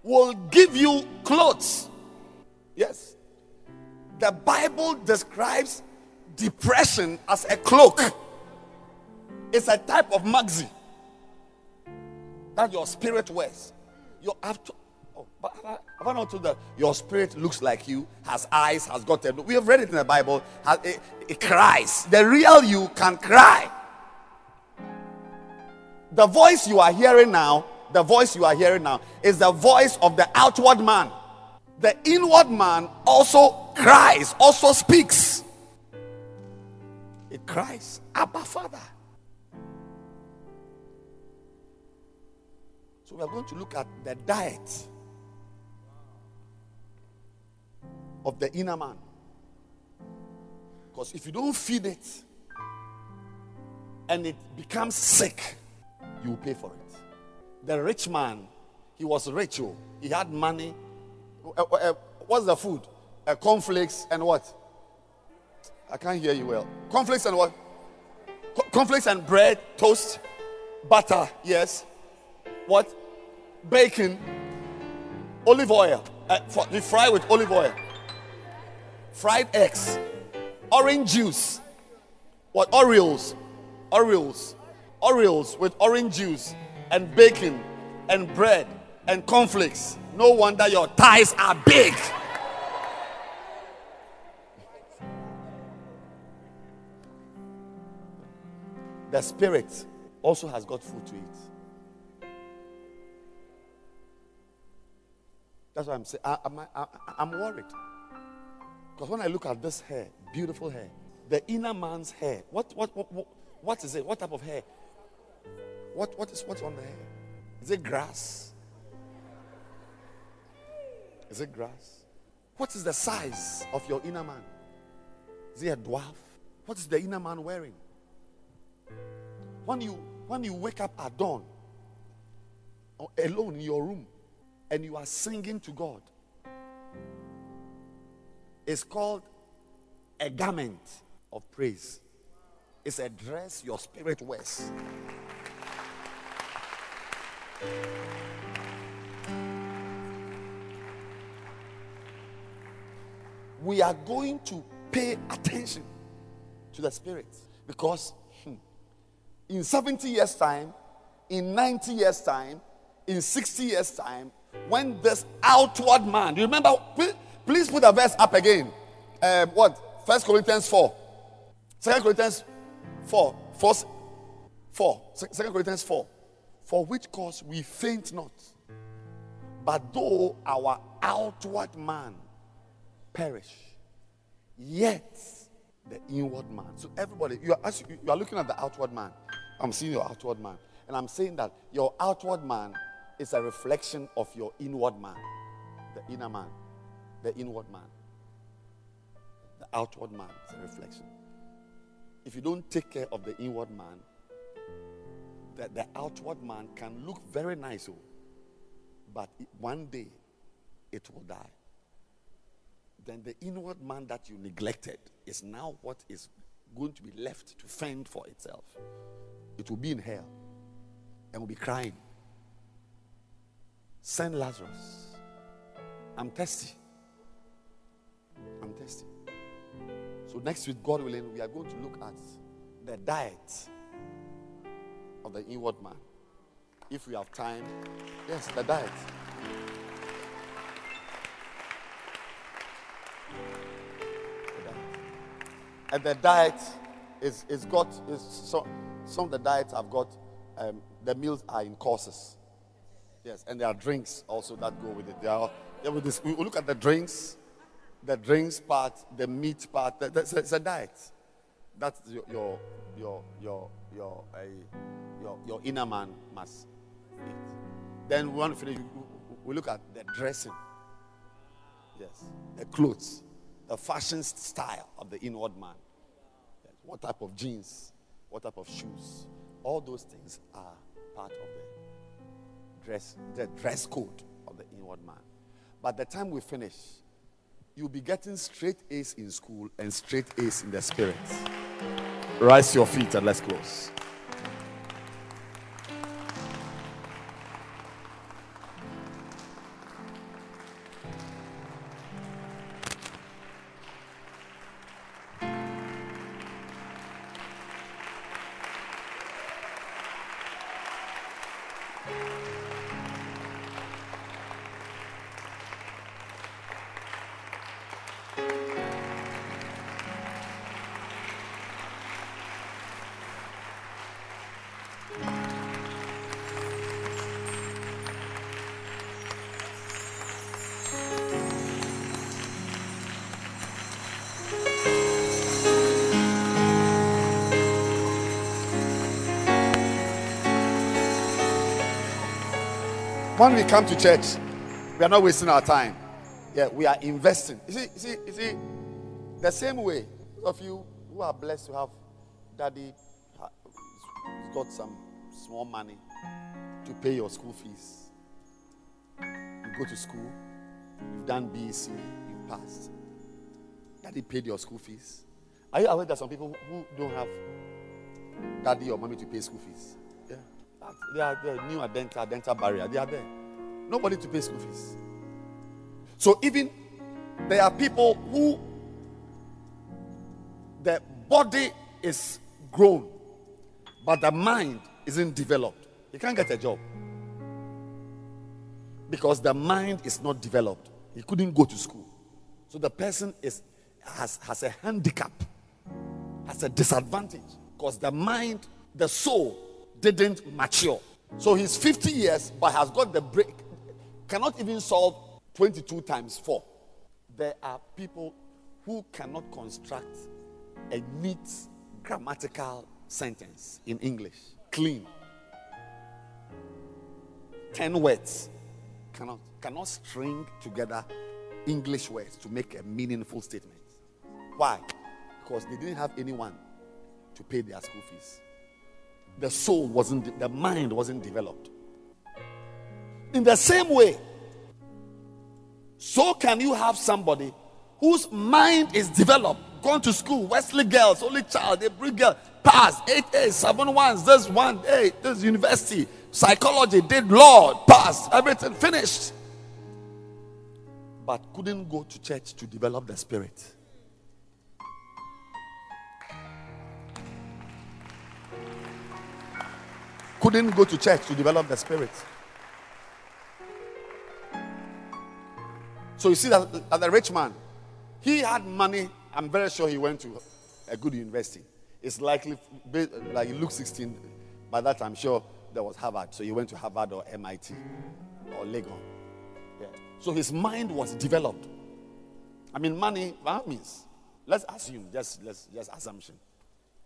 S3: will give you clothes. Yes. The Bible describes depression as a cloak. It's a type of maxi that your spirit wears. You have to. Oh, but have I, have not told that your spirit looks like you, has eyes, has got a. We have read it in the Bible. Has, it, it cries. The real you can cry. The voice you are hearing now, the voice you are hearing now, is the voice of the outward man. the inward man also cries, also speaks. It cries, Abba Father. So we are going to look at the diet of the inner man. Because if you don't feed it and it becomes sick, you will pay for it. The rich man, he was rich, oh. he had money. Uh, uh, uh, what's the food? Uh, cornflakes and what? I can't hear you well. Cornflakes and what? Co- cornflakes and bread, toast, butter, yes. What? Bacon, olive oil. Uh, for, you fry with olive oil. Fried eggs, orange juice. What? Oreos. Oreos. Oreos with orange juice and bacon and bread and cornflakes. No wonder your thighs are big. The spirit also has got food to eat. That's why I'm saying I, I'm worried. Because when I look at this hair, beautiful hair, the inner man's hair, what, what, what, what, is it? What type of hair? What, what is what's on the hair? Is it grass? Is it grass? What is the size of your inner man? Is he a dwarf? What is the inner man wearing? When you when you wake up at dawn alone in your room and you are singing to God, it's called a garment of praise. It's a dress your spirit wears. We are going to pay attention to the spirit because hmm, in 70 years' time, in 90 years' time, in 60 years' time, when this outward man, you remember, please, put the verse up again. Um, what? First Corinthians 4. Second Corinthians 4. First, 4. Second Corinthians 4. For which cause we faint not. But though our outward man perish, yet the inward man. So everybody, you are, you are looking at the outward man. I'm seeing your outward man. And I'm saying that your outward man is a reflection of your inward man. The inner man. The inward man. The outward man is a reflection. If you don't take care of the inward man, the, the outward man can look very nice, oh, but one day it will die. Then the inward man that you neglected is now what is going to be left to fend for itself. It will be in hell and will be crying. Send Lazarus. I'm thirsty. I'm thirsty. So next week, God willing, we are going to look at the diet of the inward man. If we have time, yes, the diet. And the diet is, is got is some some of the diets I've got um, the meals are in courses. Yes, and there are drinks also that go with it. There are, yeah, this, we look at the drinks, the drinks part, the meat part. That's it's a diet. That's your your your your your, uh, your, your inner man must eat. Then we want to finish. We look at the dressing. Yes, the clothes, the fashion style of the inward man. Yes. What type of jeans? What type of shoes? All those things are part of the dress, the dress code of the inward man. By the time we finish, you'll be getting straight A's in school and straight A's in the spirit. Rise your feet and let's close. When we come to church, we are not wasting our time. Yeah, we are investing. You see, you see, you see, the same way of you who are blessed to have daddy has got some small money to pay your school fees. You go to school, you've done BEC, you passed. Daddy paid your school fees. Are you aware that some people who don't have daddy or mommy to pay school fees? They are there, new dental, dental barrier. They are there. Nobody to pay school fees. So even there are people who the body is grown, but the mind isn't developed. You can't get a job because the mind is not developed. He couldn't go to school. So the person is has, has a handicap, has a disadvantage because the mind, the soul didn't mature. So he's 50 years but has got the break, cannot even solve 22 times 4. There are people who cannot construct a neat grammatical sentence in English. Clean. 10 words. Cannot, cannot string together English words to make a meaningful statement. Why? Because they didn't have anyone to pay their school fees. The soul wasn't, the mind wasn't developed. In the same way, so can you have somebody whose mind is developed, gone to school, Wesley girls, only child, every girl, pass, eight A's, seven ones, this one, eight, this university, psychology, did law, passed, everything finished. But couldn't go to church to develop the spirit. Couldn't go to church to develop the spirit. So you see that, the rich man, he had money. I'm very sure he went to a good university. It's likely, like Luke 16, by that I'm sure there was Harvard. So he went to Harvard or MIT or Legon. Yeah. So his mind was developed. I mean, money, that means, let's assume, just, let's, just assumption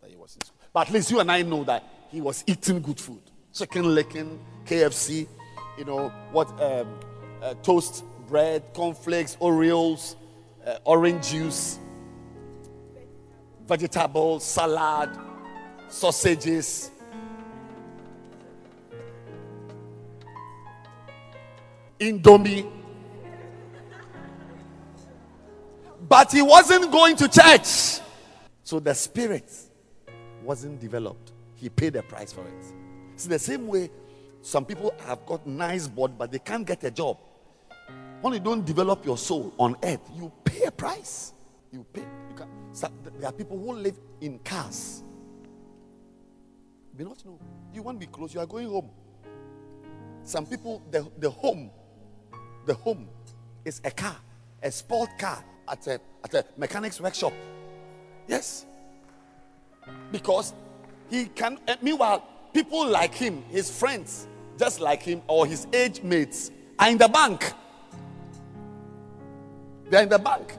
S3: that he was in school. But at least you and I know that he was eating good food. Chicken licking, KFC, you know, what, um, uh, toast bread, cornflakes, Oreos, uh, orange juice, vegetables, salad, sausages. Indomie. But he wasn't going to church. So the spirit wasn't developed. He paid a price for it. It's the same way some people have got nice body, but they can't get a job. When you don't develop your soul on earth, you pay a price. You pay. You can, so there are people who live in cars. May not know. You won't be close. You are going home. Some people, the, the home, the home is a car, a sport car at a, at a mechanic's workshop. Yes. Because he can, eh, meanwhile, people like him, his friends, just like him, or his age mates, are in the bank. They're in the bank.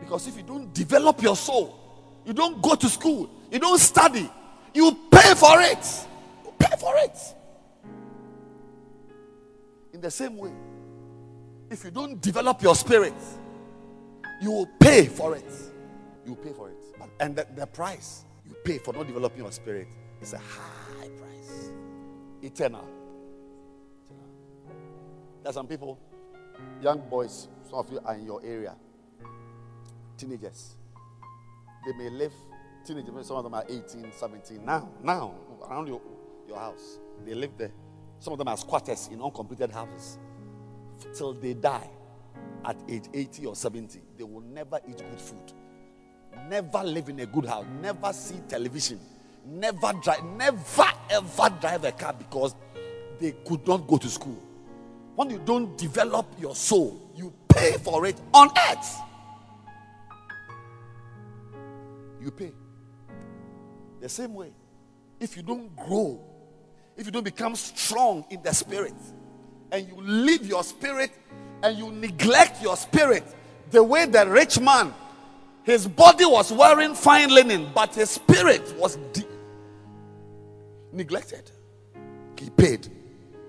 S3: Because if you don't develop your soul, you don't go to school, you don't study, you pay for it. You pay for it. In the same way, if you don't develop your spirit, you will pay for it. You pay for it. But, and the, the price you pay for not developing your spirit is a high price. Eternal. Eternal. There are some people, young boys, some of you are in your area, teenagers. They may live, teenagers, some of them are 18, 17. Now, now, around your, your house, they live there. Some of them are squatters in uncompleted houses. Till they die at age 80 or 70, they will never eat good food. Never live in a good house. Never see television. Never drive, never ever drive a car because they could not go to school. When you don't develop your soul, you pay for it on earth. You pay. The same way, if you don't grow, if you don't become strong in the spirit, and you leave your spirit and you neglect your spirit, the way the rich man, his body was wearing fine linen, but his spirit was de- neglected. He paid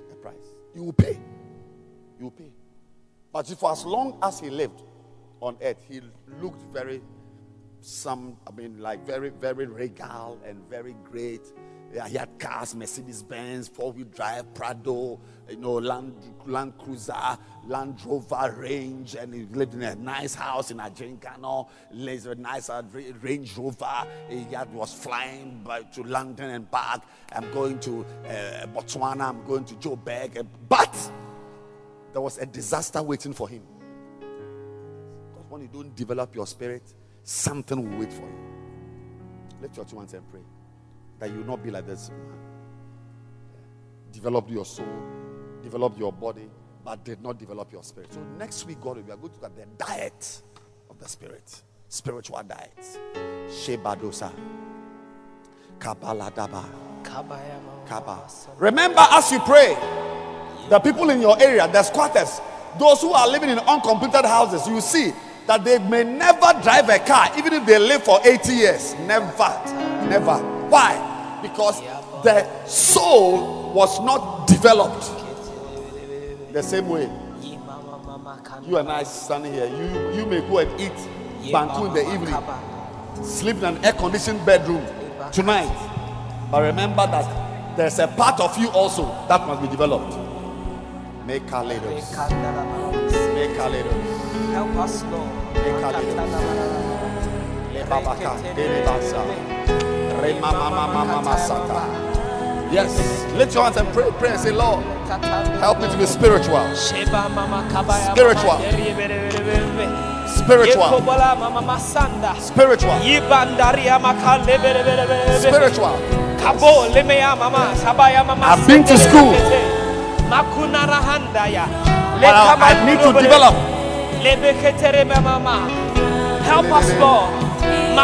S3: the price. You will pay. You will pay. But for as long as he lived on earth, he looked very some, I mean, like very, very regal and very great. Yeah, he had cars, Mercedes Benz, four wheel drive, Prado, you know, Land, Land Cruiser, Land Rover Range, and he lived in a nice house in in a nice uh, Ra- Range Rover. He had, was flying by, to London and back. I'm going to uh, Botswana, I'm going to Joburg. But there was a disaster waiting for him. Because when you don't develop your spirit, something will wait for you. Lift your two hands and pray that you will not be like this man. Develop your soul, develop your body, but did not develop your spirit. So next week, God, we are going to look at the diet of the spirit, spiritual diet. Shebadosa, Kabaladaba, Kaba. Remember, as you pray, the people in your area, the squatters, those who are living in uncompleted houses, you see that they may never drive a car, even if they live for 80 years. Never, never. Why? Because the soul was not developed. The same way, you and I standing here, you, you may go and eat banku in the evening, sleep in an air conditioned bedroom tonight. But remember that there's a part of you also that must be developed. Make kaleidos. Make kaleidos.
S2: Help us, Lord.
S3: Lebabaka, delebasa. Yes, lift your hands and pray. Pray and say, Lord, help me to be spiritual. Spiritual. Spiritual. Spiritual. Spiritual.
S2: I've
S3: been to school. But I, I need to develop.
S2: Help us, Lord.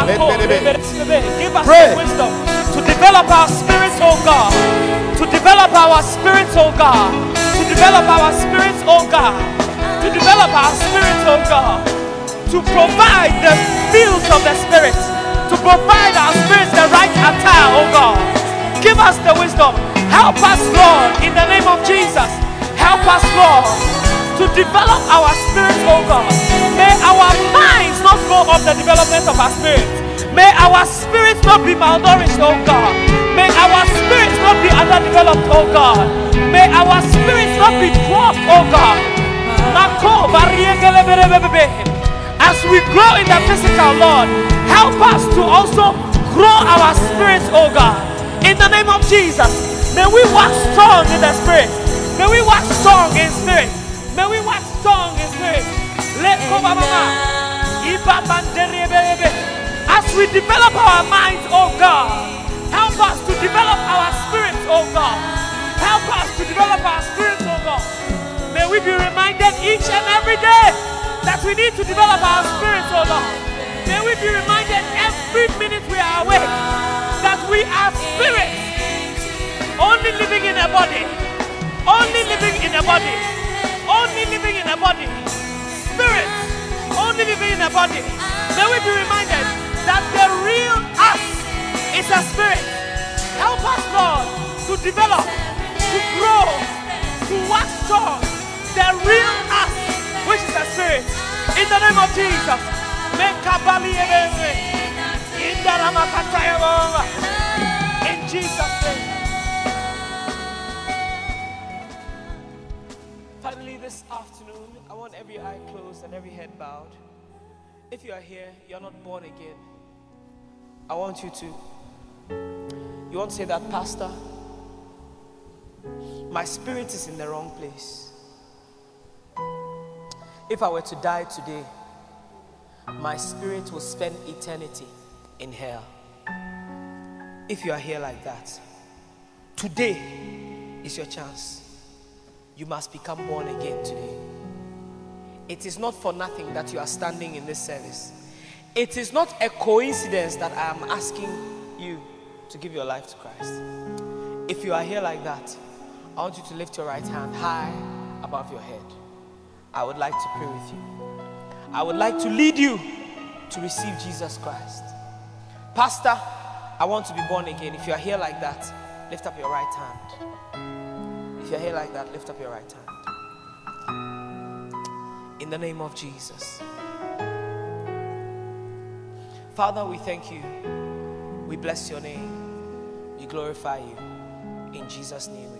S2: Give us
S3: Pray.
S2: the wisdom to develop our spirits, oh God. To develop our spirits, oh God. To develop our spirits, oh God. To develop our spirits, oh God. To provide the fields of the spirit. To provide our spirits the right attire, oh God. Give us the wisdom. Help us, Lord, in the name of Jesus. Help us, Lord, to develop our spirits, oh God. May our minds not go off the development of our spirit. May our spirits not be malnourished, oh God. May our spirits not be underdeveloped, oh God. May our spirits not be dwarfed, oh God. As we grow in the physical, Lord, help us to also grow our spirits, oh God. In the name of Jesus, may we walk strong in the spirit. May we walk strong in spirit. May we walk strong in spirit. Let go, mama. Iba manderebebe. As we develop our minds, oh God, help us to develop our spirits, oh God. Help us to develop our spirits, oh God. May we be reminded each and every day that we need to develop our spirits, oh Lord. May we be reminded every minute we are awake that we are spirits, only living in a body, only living in a body, only living in a body. Spirits, only living in a body. May we be reminded that the real us is a spirit. Help us, Lord, to develop, to grow, to wax strong. The real us, which is a spirit. In the name of Jesus. In Jesus' name. This afternoon, I want every eye closed and every head bowed. If you are here, you're not born again. I want you to. You won't say that, Pastor? My spirit is in the wrong place. If I were to die today, my spirit will spend eternity in hell. If you are here like that, today is your chance. You must become born again today. It is not for nothing that you are standing in this service. It is not a coincidence that I am asking you to give your life to Christ. If you are here like that, I want you to lift your right hand high above your head. I would like to pray with you. I would like to lead you to receive Jesus Christ. Pastor, I want to be born again. If you are here like that, lift up your right hand. If you're here like that, lift up your right hand. In the name of Jesus. Father, we thank you. We bless your name. We glorify you. In Jesus' name